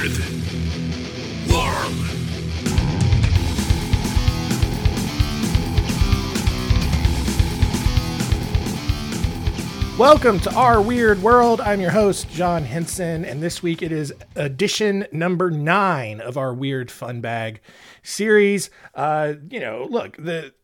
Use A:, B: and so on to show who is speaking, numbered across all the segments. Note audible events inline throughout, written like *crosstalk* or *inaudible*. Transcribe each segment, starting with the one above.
A: weird world.
B: Welcome to our weird world. I'm your host, John Hinson, and this week it is edition number nine of our weird fun bag series. Uh, you know, look, the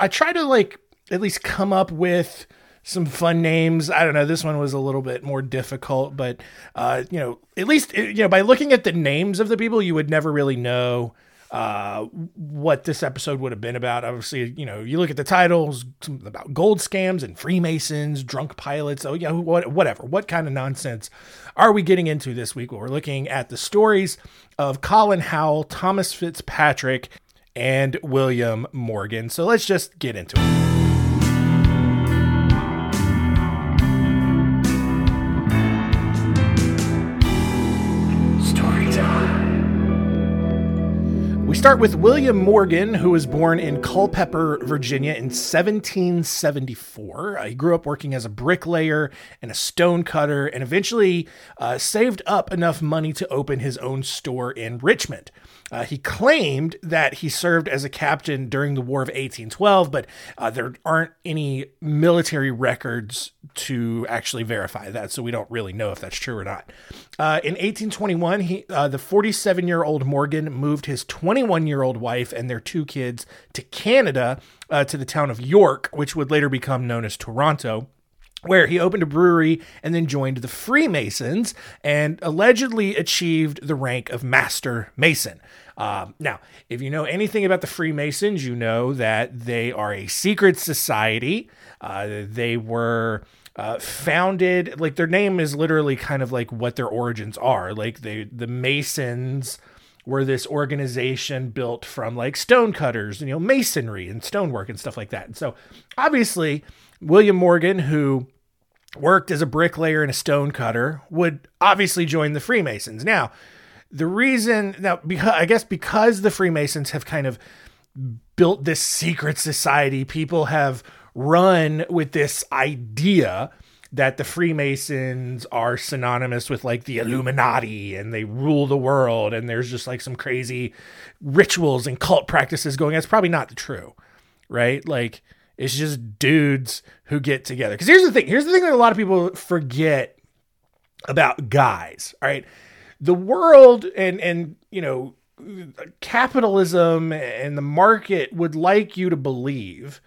B: I try to like at least come up with some fun names. I don't know. This one was a little bit more difficult, but uh, you know, at least you know by looking at the names of the people, you would never really know uh, what this episode would have been about. Obviously, you know, you look at the titles about gold scams and Freemasons, drunk pilots. Oh, yeah, what, whatever. What kind of nonsense are we getting into this week? Well, we're looking at the stories of Colin Howell, Thomas Fitzpatrick, and William Morgan. So let's just get into it. Start with William Morgan, who was born in Culpeper, Virginia in 1774. Uh, he grew up working as a bricklayer and a stone cutter and eventually uh, saved up enough money to open his own store in Richmond. Uh, he claimed that he served as a captain during the War of 1812, but uh, there aren't any military records to actually verify that, so we don't really know if that's true or not. Uh, in 1821, he, uh, the 47 year old Morgan moved his 21 year old wife and their two kids to Canada uh, to the town of York, which would later become known as Toronto where he opened a brewery and then joined the Freemasons and allegedly achieved the rank of Master Mason. Um, now, if you know anything about the Freemasons, you know that they are a secret society. Uh, they were uh, founded, like their name is literally kind of like what their origins are. Like they, the Masons were this organization built from like stonecutters, you know, masonry and stonework and stuff like that. And so, obviously, William Morgan, who worked as a bricklayer and a stonecutter, would obviously join the Freemasons. Now, the reason now, because I guess because the Freemasons have kind of built this secret society, people have run with this idea that the Freemasons are synonymous with like the Illuminati and they rule the world and there's just like some crazy rituals and cult practices going on. It's probably not true, right? Like it's just dudes who get together. Because here's the thing here's the thing that a lot of people forget about guys, all right? The world and, and, you know, capitalism and the market would like you to believe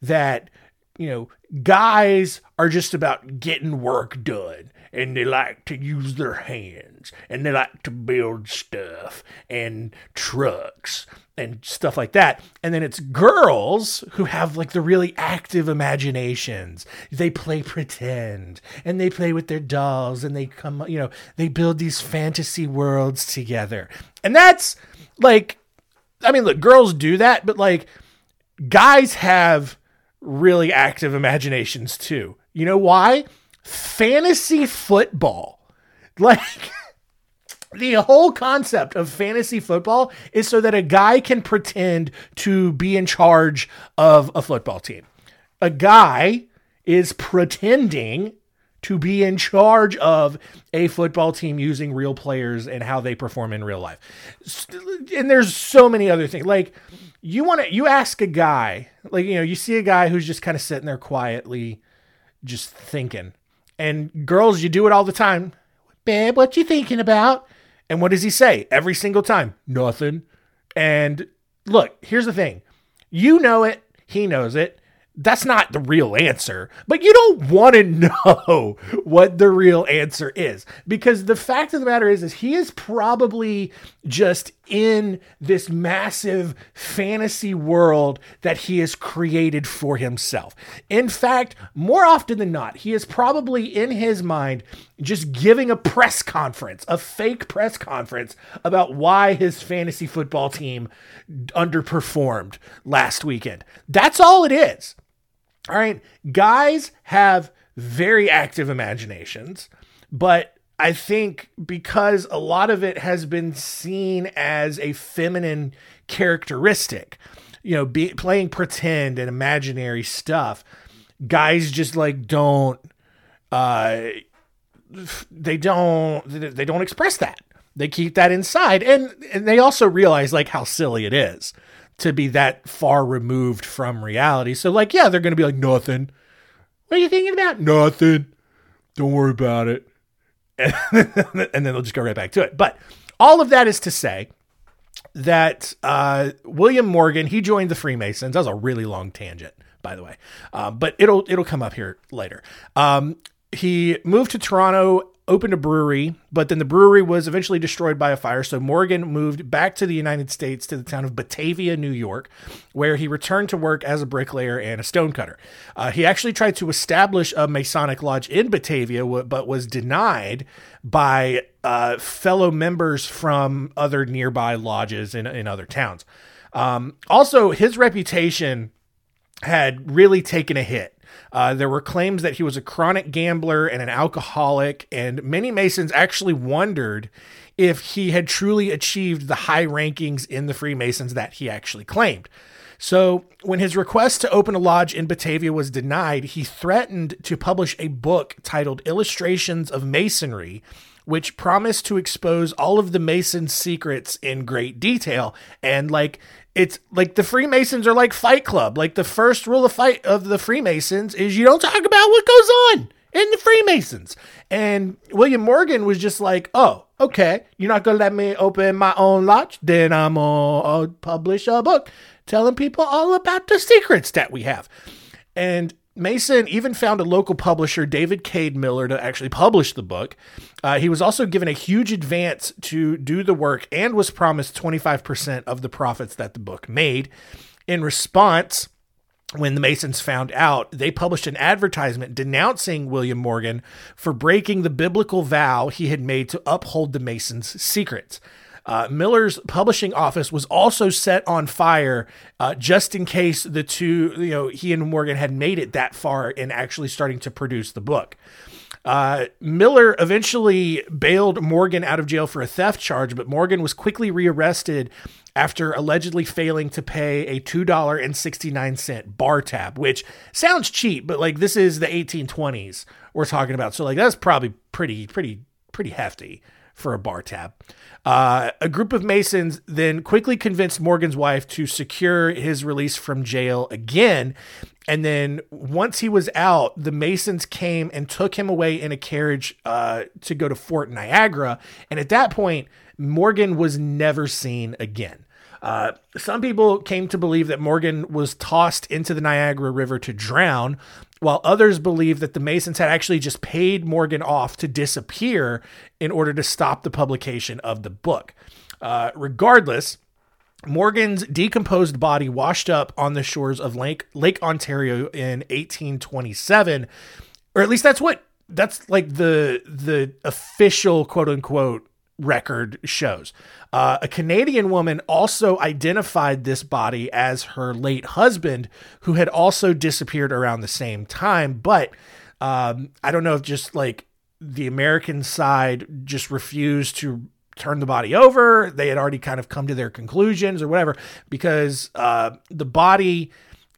B: that you know guys are just about getting work done and they like to use their hands and they like to build stuff and trucks and stuff like that. And then it's girls who have like the really active imaginations. They play pretend and they play with their dolls and they come, you know, they build these fantasy worlds together. And that's like, I mean, look, girls do that, but like guys have really active imaginations too. You know why? Fantasy football. Like *laughs* the whole concept of fantasy football is so that a guy can pretend to be in charge of a football team. A guy is pretending to be in charge of a football team using real players and how they perform in real life. And there's so many other things. Like you want to you ask a guy, like you know, you see a guy who's just kind of sitting there quietly just thinking and girls, you do it all the time. Babe, what you thinking about? And what does he say every single time? Nothing. And look, here's the thing. You know it, he knows it that's not the real answer, but you don't want to *laughs* know what the real answer is because the fact of the matter is, is he is probably just in this massive fantasy world that he has created for himself. In fact, more often than not, he is probably in his mind just giving a press conference, a fake press conference about why his fantasy football team underperformed last weekend. That's all it is. All right. Guys have very active imaginations, but I think because a lot of it has been seen as a feminine characteristic, you know, be, playing pretend and imaginary stuff, guys just like don't, uh, they don't, they don't express that. they keep that inside. And, and they also realize like how silly it is to be that far removed from reality. So, like, yeah, they're to be like, nothing. What are you thinking about? Nothing. Don't worry about it. *laughs* And, then they'll just go right back to it. But all of that is to say that uh, William Morgan he joined the Freemasons. That was a really long tangent, by the way, uh, but it'll it'll come up here later. Um, he moved to Toronto opened a brewery, but then the brewery was eventually destroyed by a fire. So Morgan moved back to the United States to the town of Batavia, New York, where he returned to work as a bricklayer and a stonecutter. Uh, he actually tried to establish a Masonic lodge in Batavia, but was denied by uh, fellow members from other nearby lodges in, in other towns. Um, also, his reputation had really taken a hit uh, there were claims that he was a chronic gambler and an alcoholic, and many Masons actually wondered if he had truly achieved the high rankings in the Freemasons that he actually claimed. So, when his request to open a lodge in Batavia was denied, he threatened to publish a book titled Illustrations of Masonry, which promised to expose all of the Masons' secrets in great detail. And like it's like the Freemasons are like Fight Club. Like the first rule of fight of the Freemasons is you don't talk about what goes on in the Freemasons. And William Morgan was just like, oh, okay, you're not gonna let me open my own lodge, then I'm gonna uh, publish a book telling people all about the secrets that we have. And Mason even found a local publisher, David Cade Miller, to actually publish the book. Uh, he was also given a huge advance to do the work and was promised 25% of the profits that the book made. In response, when the Masons found out, they published an advertisement denouncing William Morgan for breaking the biblical vow he had made to uphold the Masons' secrets. Uh, Miller's publishing office was also set on fire uh, just in case the two, you know, he and Morgan had made it that far in actually starting to produce the book. Uh, Miller eventually bailed Morgan out of jail for a theft charge, but Morgan was quickly rearrested after allegedly failing to pay a $2.69 bar tab, which sounds cheap, but like this is the 1820s we're talking about. So like that's probably pretty, pretty, pretty hefty for a bar tab. Uh, a group of Masons then quickly convinced Morgan's wife to secure his release from jail again. And then once he was out, the Masons came and took him away in a carriage uh, to go to Fort Niagara. And at that point, Morgan was never seen again. Uh, some people came to believe that Morgan was tossed into the Niagara River to drown, while others believe that the Masons had actually just paid Morgan off to disappear in order to stop the publication of the book. Uh, regardless, Morgan's decomposed body washed up on the shores of Lake Lake Ontario in 1827, or at least that's what that's like the the official quote unquote record shows. Uh, a Canadian woman also identified this body as her late husband, who had also disappeared around the same time. But um, I don't know if just like the American side just refused to turn the body over. They had already kind of come to their conclusions or whatever, because uh, the body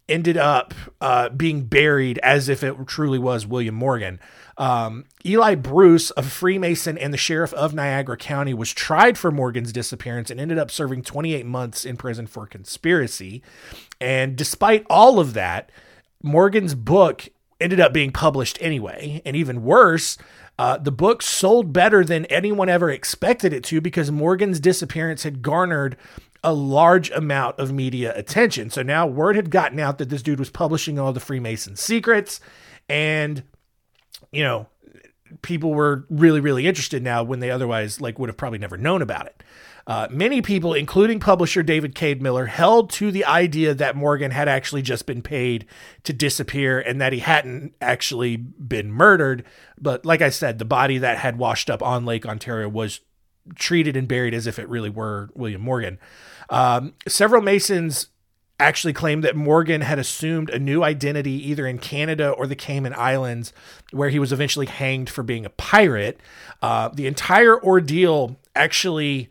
B: ended up uh, being buried as if it truly was William Morgan. Um, Eli Bruce, a Freemason and the sheriff of Niagara County, was tried for Morgan's disappearance and ended up serving 28 months in prison for conspiracy. And despite all of that, Morgan's book ended up being published anyway. And even worse, uh, the book sold better than anyone ever expected it to because Morgan's disappearance had garnered a large amount of media attention. So now word had gotten out that this dude was publishing all the Freemason secrets. And you know, people were really, really interested now when they otherwise like would have probably never known about it. Uh, many people, including publisher David Cade Miller, held to the idea that Morgan had actually just been paid to disappear and that he hadn't actually been murdered. But like I said, the body that had washed up on Lake Ontario was treated and buried as if it really were William Morgan. Um, several Masons actually claimed that Morgan had assumed a new identity either in Canada or the Cayman Islands, where he was eventually hanged for being a pirate. Uh, the entire ordeal actually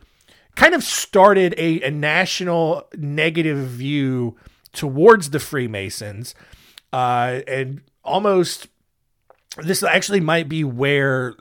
B: kind of started a, a national negative view towards the Freemasons uh, and almost this actually might be where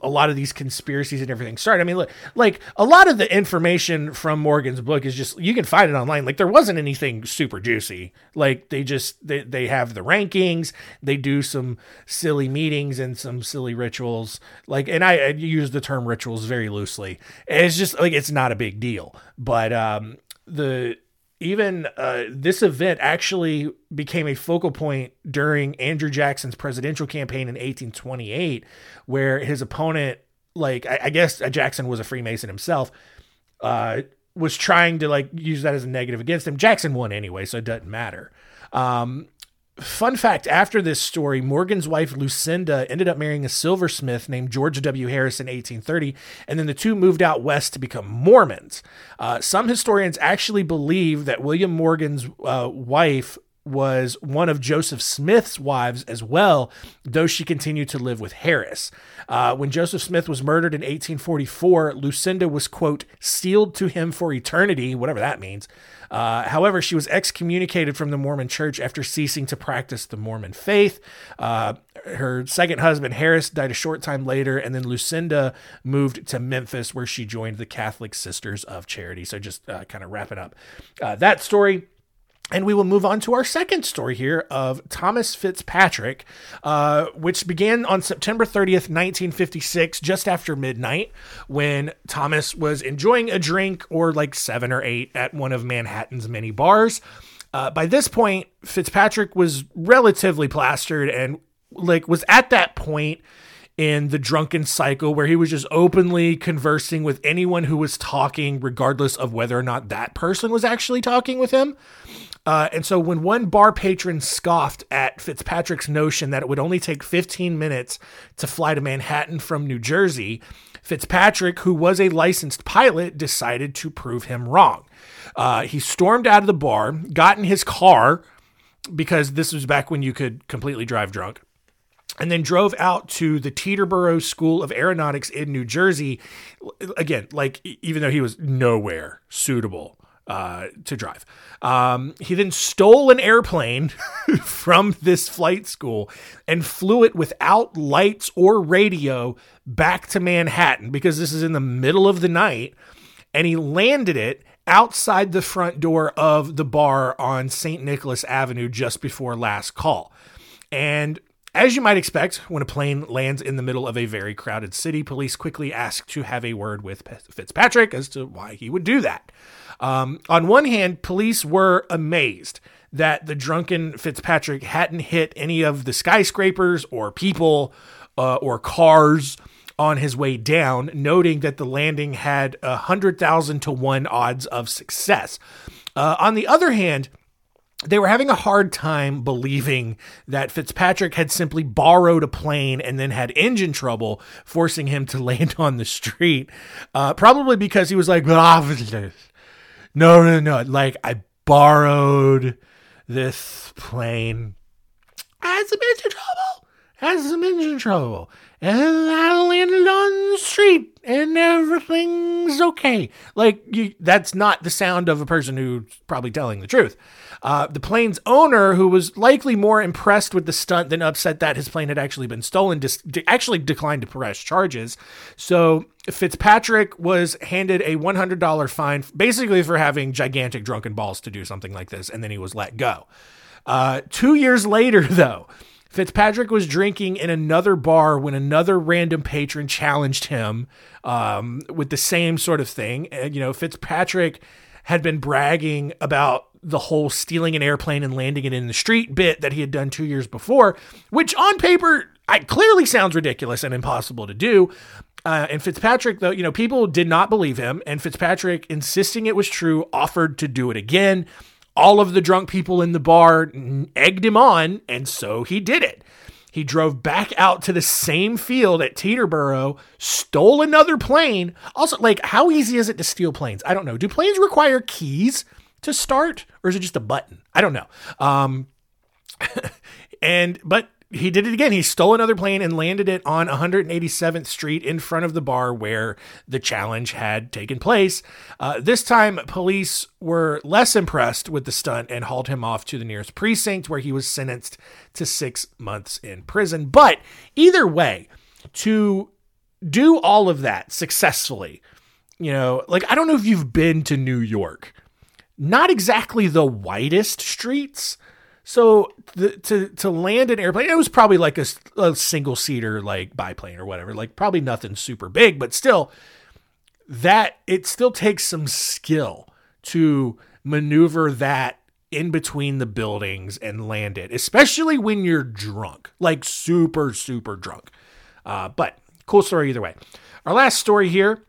B: a lot of these conspiracies and everything start. I mean, look, like a lot of the information from Morgan's book is just you can find it online. Like there wasn't anything super juicy. Like they just they they have the rankings, they do some silly meetings and some silly rituals. Like and I, I use the term rituals very loosely. It's just like it's not a big deal. But um the even uh, this event actually became a focal point during Andrew Jackson's presidential campaign in 1828, where his opponent, like I, I guess Jackson was a Freemason himself, uh, was trying to like use that as a negative against him. Jackson won anyway, so it doesn't matter. Um, Fun fact after this story, Morgan's wife Lucinda ended up marrying a silversmith named George W. Harris in 1830, and then the two moved out west to become Mormons. Uh, some historians actually believe that William Morgan's uh, wife was one of Joseph Smith's wives as well, though she continued to live with Harris. Uh, when Joseph Smith was murdered in 1844, Lucinda was, quote, sealed to him for eternity, whatever that means. Uh, however, she was excommunicated from the Mormon church after ceasing to practice the Mormon faith. Uh, her second husband, Harris, died a short time later, and then Lucinda moved to Memphis, where she joined the Catholic Sisters of Charity. So, just uh, kind of wrapping up uh, that story. And we will move on to our second story here of Thomas Fitzpatrick, uh, which began on September 30th, 1956, just after midnight, when Thomas was enjoying a drink or like seven or eight at one of Manhattan's many bars. Uh, by this point, Fitzpatrick was relatively plastered and like was at that point in the drunken cycle where he was just openly conversing with anyone who was talking, regardless of whether or not that person was actually talking with him. Uh, and so when one bar patron scoffed at Fitzpatrick's notion that it would only take 15 minutes to fly to Manhattan from New Jersey, Fitzpatrick, who was a licensed pilot, decided to prove him wrong. Uh, he stormed out of the bar, got in his car, because this was back when you could completely drive drunk, and then drove out to the Teterboro School of Aeronautics in New Jersey. Again, like, even though he was nowhere suitable uh, to drive. Um, he then stole an airplane *laughs* from this flight school and flew it without lights or radio back to Manhattan because this is in the middle of the night. And he landed it outside the front door of the bar on St. Nicholas Avenue just before last call. And as you might expect, when a plane lands in the middle of a very crowded city, police quickly ask to have a word with Fitzpatrick as to why he would do that. Um, on one hand, police were amazed that the drunken Fitzpatrick hadn't hit any of the skyscrapers or people uh, or cars on his way down, noting that the landing had a hundred thousand to one odds of success. Uh, on the other hand, they were having a hard time believing that Fitzpatrick had simply borrowed a plane and then had engine trouble, forcing him to *laughs* land on the street. Uh, probably because he was like, no, no, no. Like I borrowed this plane. I had some engine trouble. Had some engine trouble. And I landed on the street and everything's okay. Like you, that's not the sound of a person who's probably telling the truth. Uh, the plane's owner, who was likely more impressed with the stunt than upset that his plane had actually been stolen, dis- actually declined to press charges. So Fitzpatrick was handed a $100 fine, basically for having gigantic drunken balls to do something like this, and then he was let go. Uh, two years later, *laughs* though, Fitzpatrick was drinking in another bar when another random patron challenged him um, with the same sort of thing. And, you know, Fitzpatrick had been bragging about the whole stealing an airplane and landing it in the street bit that he had done two years before, which on paper I, clearly sounds ridiculous and impossible to do. Uh, and Fitzpatrick, though, you know, people did not believe him, and Fitzpatrick, insisting it was true, offered to do it again. All of the drunk people in the bar egged him on, and so he did it. He drove back out to the same field at Teterboro, stole another plane. Also, like, how easy is it to steal planes? I don't know. Do planes require keys? to start, or is it just a button? I don't know. Um, *laughs* and but he did it again. He stole another plane and landed it on 187th Street in front of the bar where the challenge had taken place. Uh, this time, police were less impressed with the stunt and hauled him off to the nearest precinct where he was sentenced to six months in prison. But either way, to do all of that successfully, you know, like I don't know if you've been to New York, not exactly the widest streets so the, to to land an airplane, it was probably like a, a single seater like biplane or whatever, like probably nothing super big, but still, that it still takes some skill to maneuver that in between the buildings and land it, especially when you're drunk, like super super drunk. Uh, but cool story either way. Our last story here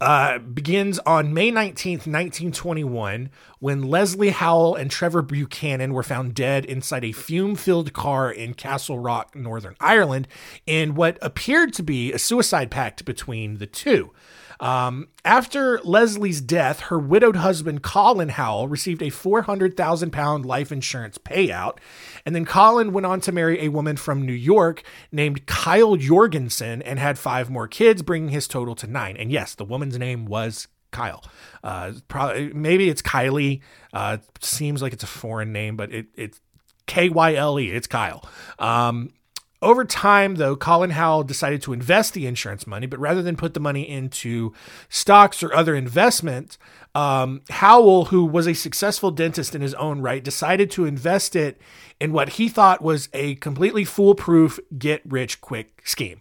B: uh, begins on May 19th, 1921, when Leslie Howell and Trevor Buchanan were found dead inside a fume filled car in Castle Rock, Northern Ireland, in what appeared to be a suicide pact between the two. Um, after Leslie's death, her widowed husband, Colin Howell, received a 400,000 pound life insurance payout. And then Colin went on to marry a woman from New York named Kyle Jorgensen and had five more kids, bringing his total to nine. And yes, the woman's name was Kyle. Uh, probably maybe it's Kylie. Uh, seems like it's a foreign name, but it, it's K Y L E. It's Kyle. Um, over time, though, Colin Howell decided to invest the insurance money, but rather than put the money into stocks or other investments, um, Howell, who was a successful dentist in his own right, decided to invest it in what he thought was a completely foolproof get rich quick scheme.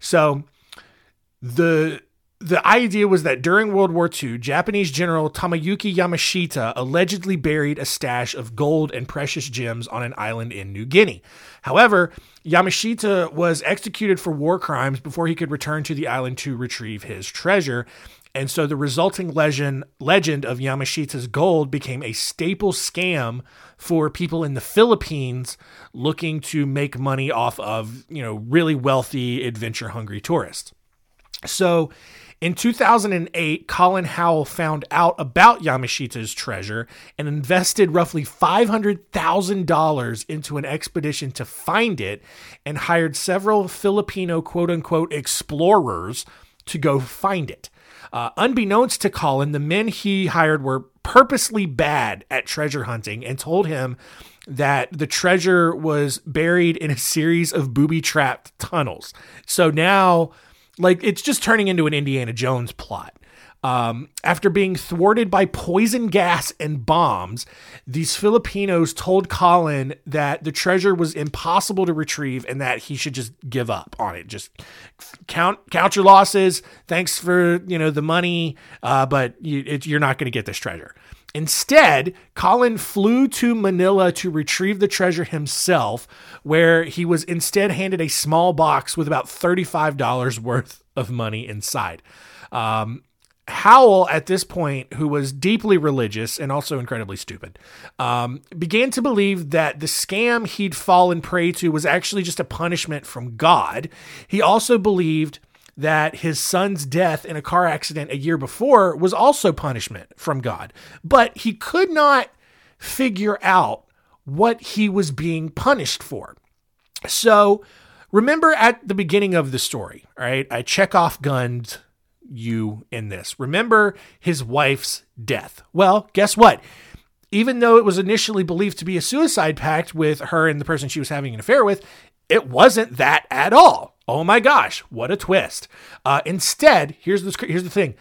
B: So the the idea was that during World War II, Japanese General Tomoyuki Yamashita allegedly buried a stash of gold and precious gems on an island in New Guinea. However, Yamashita was executed for war crimes before he could return to the island to retrieve his treasure. And so the resulting legend, legend of Yamashita's gold became a staple scam for people in the Philippines looking to make money off of, you know, really wealthy, adventure hungry tourists. So in 2008, Colin Howell found out about Yamashita's treasure and invested roughly $500,000 into an expedition to find it and hired several Filipino quote unquote explorers to go find it. Uh, unbeknownst to Colin, the men he hired were purposely bad at treasure hunting and told him that the treasure was buried in a series of booby trapped tunnels. So now like it's just turning into an Indiana Jones plot. Um, after being thwarted by poison gas and bombs, these Filipinos told Colin that the treasure was impossible to retrieve and that he should just give up on it. Just count count your losses. Thanks for you know the money, uh, but you, it, you're not going to get this treasure. Instead, Colin flew to Manila to retrieve the treasure himself, where he was instead handed a small box with about $35 worth of money inside. Um, Howell, at this point, who was deeply religious and also incredibly stupid, um, began to believe that the scam he'd fallen prey to was actually just a punishment from God. He also believed that his son's death in a car accident a year before was also punishment from God. But he could not figure out what he was being punished for. So remember at the beginning of the story, right? I Chekhov gunned you in this. Remember his wife's death. Well, guess what? Even though it was initially believed to be a suicide pact with her and the person she was having an affair with, it wasn't that at all. Oh my gosh, what a twist. Uh, instead, here's the, here's the thing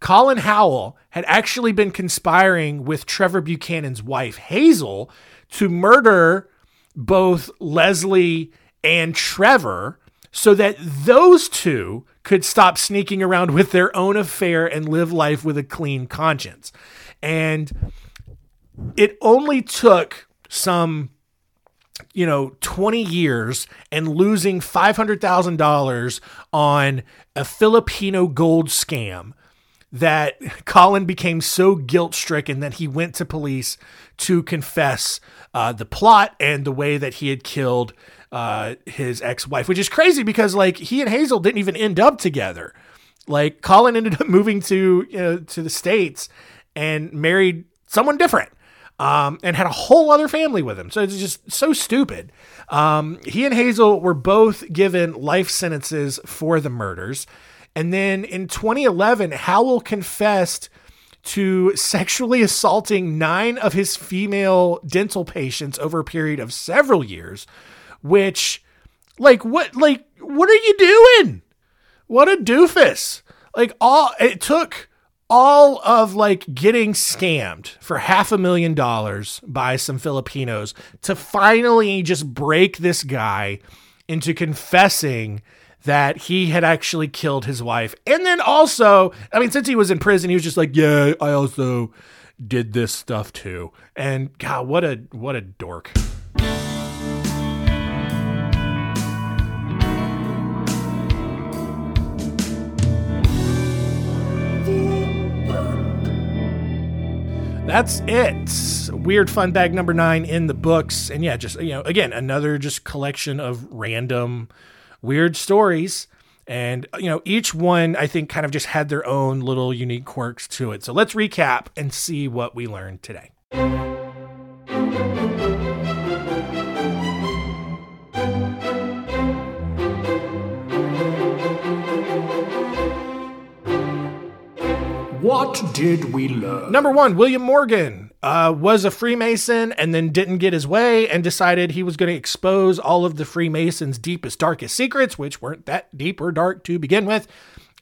B: Colin Howell had actually been conspiring with Trevor Buchanan's wife, Hazel, to murder both Leslie and Trevor so that those two could stop sneaking around with their own affair and live life with a clean conscience. And it only took some you know 20 years and losing $500,000 on a Filipino gold scam that Colin became so guilt stricken that he went to police to confess uh, the plot and the way that he had killed uh, his ex wife, which is crazy because like he and Hazel didn't even end up together. Like Colin ended up *laughs* moving to you know to the states and married someone different. Um, and had a whole other family with him. So it's just so stupid. Um, he and Hazel were both given life sentences for the murders. And then in 2011, Howell confessed to sexually assaulting nine of his female dental patients over a period of several years, which, like, what, like, what are you doing? What a doofus. Like, all, it took all of like getting scammed for half a million dollars by some Filipinos to finally just break this guy into confessing that he had actually killed his wife. And then also, I mean, since he was in prison, he was just like, yeah, I also did this stuff too. And God, what a what a dork. That's it. Weird fun bag number nine in the books. And yeah, just, you know, again, another just collection of random weird stories. And, you know, each one I think kind of just had their own little unique quirks to it. So let's recap and see what we learned today.
A: What did we learn?
B: Number one, William Morgan uh, was a Freemason and then didn't get his way and decided he was going to expose all of the Freemasons' deepest, darkest secrets, which weren't that deep or dark to begin with.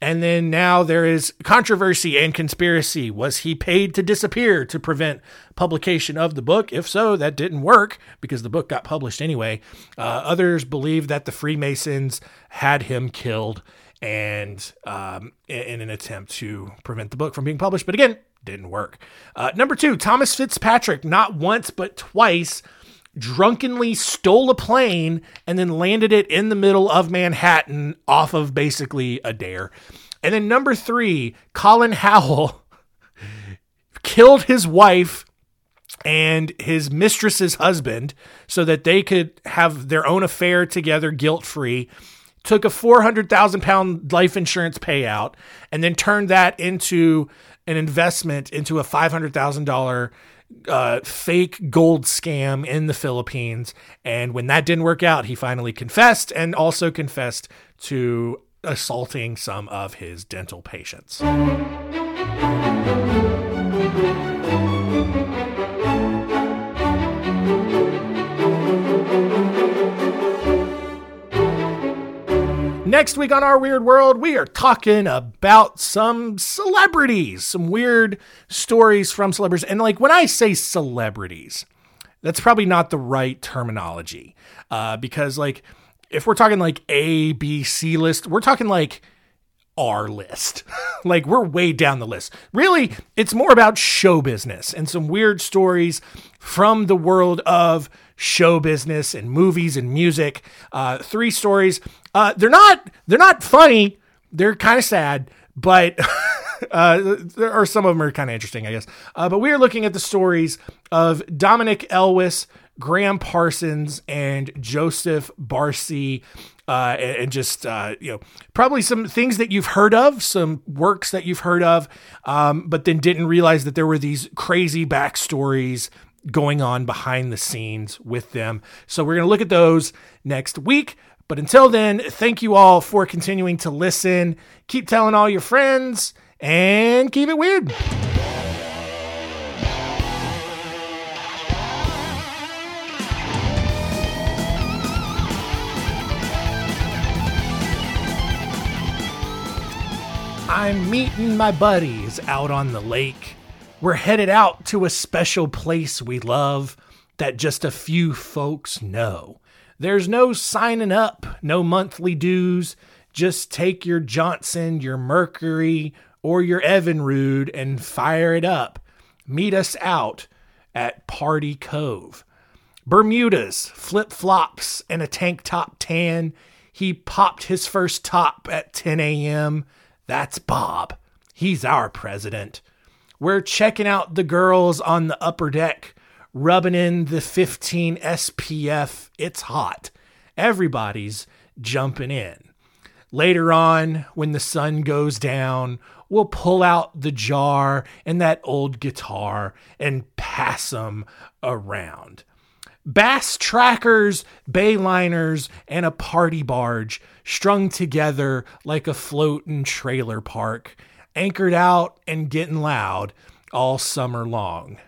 B: And then now there is controversy and conspiracy. Was he paid to disappear to prevent publication of the book? If so, that didn't work because the book got published anyway. Uh, others believe that the Freemasons had him killed and um, in an attempt to prevent the book from being published. But again, didn't work. Uh, number two, Thomas Fitzpatrick, not once but twice, drunkenly stole a plane and then landed it in the middle of Manhattan off of basically a dare. And then number three, Colin Howell *laughs* killed his wife and his mistress's husband so that they could have their own affair together guilt free took a 400,000 pound life insurance payout and then turned that into an investment into a $500,000 uh, fake gold scam in the Philippines. And when that didn't work out, he finally confessed and also confessed to assaulting some of his dental patients. Next week on Our Weird World, we are talking about some celebrities, some weird stories from celebrities. And like when I say celebrities, that's probably not the right terminology uh, because like if we're talking like A, B, C list, we're talking like our list. *laughs* like we're way down the list. Really, it's more about show business and some weird stories from the world of show business and movies and music. Uh, three stories. Uh, they're not they're not funny. They're kind of sad, but *laughs* uh, there are some of them are kind of interesting, I guess. Uh, but we are looking at the stories of Dominic Elwes, Gram Parsons, and Joseph Barcy. Uh, and, and, just uh, you know, probably some things that you've heard of, some works that you've heard of, um, but then didn't realize that there were these crazy backstories going on behind the scenes with them. So we're to look at those next week. But until then, thank you all for continuing to listen. Keep telling all your friends and keep it weird. I'm meeting my buddies out on the lake. We're headed out to a special place we love that just a few folks know. There's no signing up, no monthly dues. Just take your Johnson, your Mercury, or your Evinrude and fire it up. Meet us out at Party Cove. Bermudas, flip flops, and a tank top tan. He popped his first top at 10 a.m. That's Bob. He's our president. We're checking out the girls on the upper deck, rubbing in the 15 SPF. It's hot. Everybody's jumping in. Later on, when the sun goes down, we'll pull out the jar and that old guitar and pass them around. Bass trackers, bayliners, and a party barge strung together like a floating trailer park, anchored out and getting loud all summer long.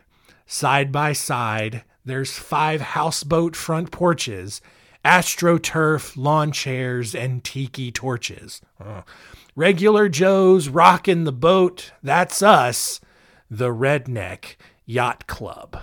B: Side by side, there's five houseboat front porches, astroturf, lawn chairs, and tiki torches. Regular Joes rocking the boat, that's us, the Redneck Yacht Club.